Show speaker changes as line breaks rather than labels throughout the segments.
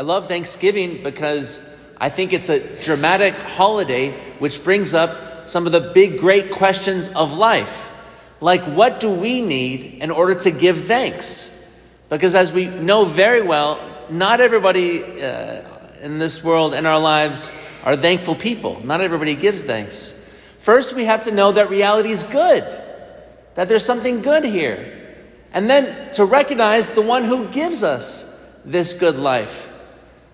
I love Thanksgiving because I think it's a dramatic holiday which brings up some of the big, great questions of life. Like, what do we need in order to give thanks? Because as we know very well, not everybody uh, in this world, in our lives, are thankful people. Not everybody gives thanks. First, we have to know that reality is good, that there's something good here. And then to recognize the one who gives us this good life.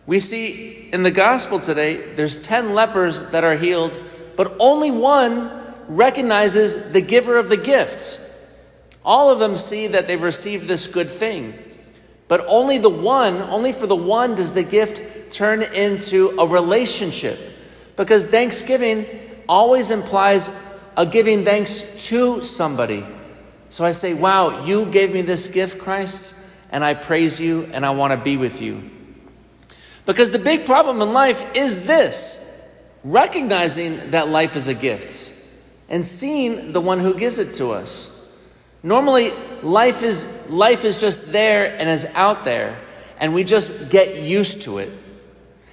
We see in the gospel today, there's 10 lepers that are healed, but only one recognizes the giver of the gifts. All of them see that they've received this good thing. But only the one, only for the one does the gift turn into a relationship. Because thanksgiving always implies a giving thanks to somebody. So I say, Wow, you gave me this gift, Christ, and I praise you and I want to be with you. Because the big problem in life is this recognizing that life is a gift and seeing the one who gives it to us. Normally, life is, life is just there and is out there, and we just get used to it.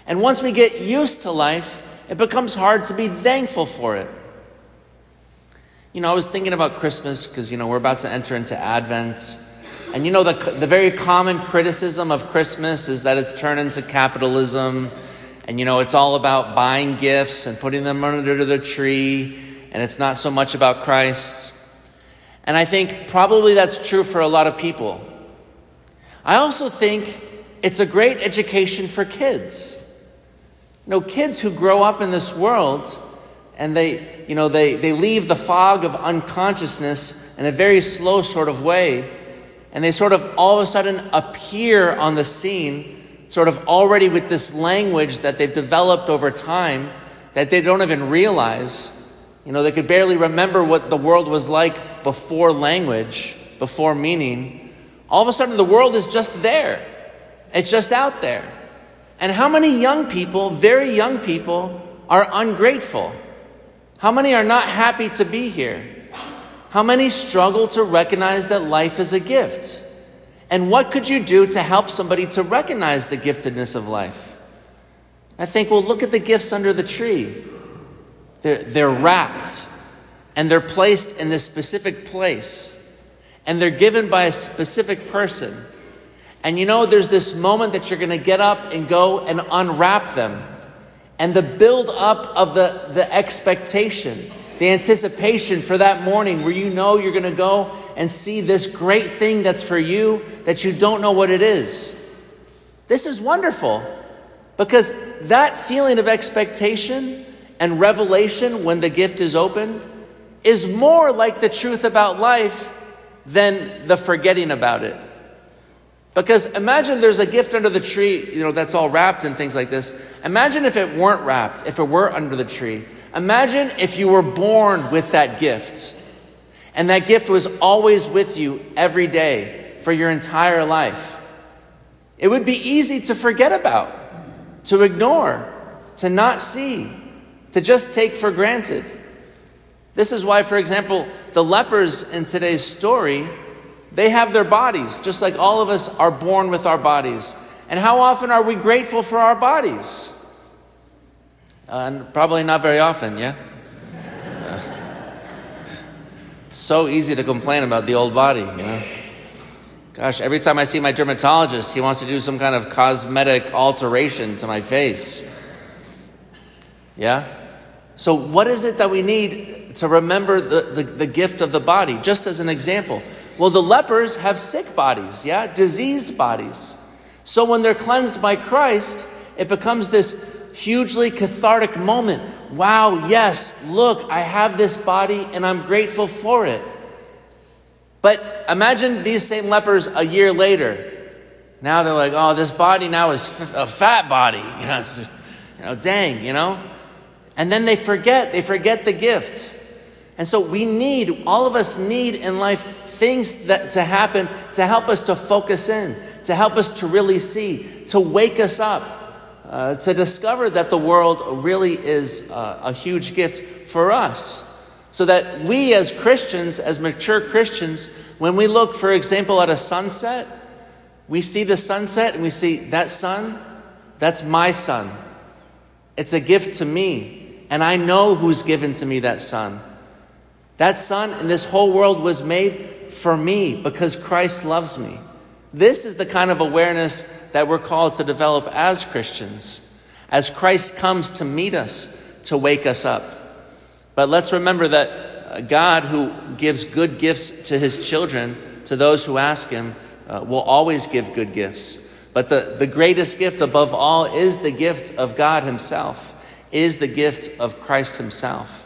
And once we get used to life, it becomes hard to be thankful for it. You know, I was thinking about Christmas because, you know, we're about to enter into Advent. And you know, the, the very common criticism of Christmas is that it's turned into capitalism. And, you know, it's all about buying gifts and putting them under the tree. And it's not so much about Christ. And I think probably that's true for a lot of people. I also think it's a great education for kids. You know, kids who grow up in this world and they, you know, they, they leave the fog of unconsciousness in a very slow sort of way, and they sort of all of a sudden appear on the scene, sort of already with this language that they've developed over time that they don't even realize. You know, they could barely remember what the world was like before language, before meaning. All of a sudden, the world is just there, it's just out there. And how many young people, very young people, are ungrateful? How many are not happy to be here? How many struggle to recognize that life is a gift? And what could you do to help somebody to recognize the giftedness of life? I think, well, look at the gifts under the tree. They're, they're wrapped and they're placed in this specific place and they're given by a specific person. And you know, there's this moment that you're going to get up and go and unwrap them. And the build up of the, the expectation, the anticipation for that morning where you know you're going to go and see this great thing that's for you that you don't know what it is. This is wonderful because that feeling of expectation and revelation when the gift is opened is more like the truth about life than the forgetting about it. Because imagine there's a gift under the tree, you know, that's all wrapped and things like this. Imagine if it weren't wrapped, if it were under the tree. Imagine if you were born with that gift. And that gift was always with you every day for your entire life. It would be easy to forget about, to ignore, to not see to just take for granted. This is why, for example, the lepers in today's story, they have their bodies, just like all of us are born with our bodies. And how often are we grateful for our bodies? Uh, probably not very often, yeah? so easy to complain about the old body, you know? Gosh, every time I see my dermatologist, he wants to do some kind of cosmetic alteration to my face. Yeah? So, what is it that we need to remember the, the, the, gift of the body? Just as an example. Well, the lepers have sick bodies, yeah? Diseased bodies. So, when they're cleansed by Christ, it becomes this hugely cathartic moment. Wow, yes, look, I have this body and I'm grateful for it. But imagine these same lepers a year later. Now they're like, oh, this body now is f- a fat body. You know, you know, dang, you know? And then they forget, they forget the gifts. And so we need, all of us need in life things that to happen to help us to focus in, to help us to really see, to wake us up, uh, to discover that the world really is uh, a huge gift for us. So that we as Christians, as mature Christians, when we look, for example, at a sunset, we see the sunset and we see that sun, That's my sun. It's a gift to me, and I know who's given to me that sun. That sun in this whole world was made for me because Christ loves me. This is the kind of awareness that we're called to develop as Christians, as Christ comes to meet us, to wake us up. But let's remember that God, who gives good gifts to his children, to those who ask him, uh, will always give good gifts. But the, the greatest gift above all is the gift of God himself, is the gift of Christ himself.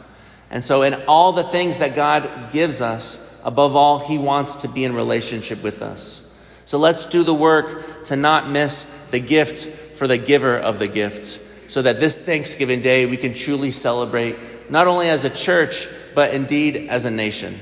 And so, in all the things that God gives us, above all, he wants to be in relationship with us. So let's do the work to not miss the gift for the giver of the gifts, so that this Thanksgiving Day we can truly celebrate, not only as a church, but indeed as a nation.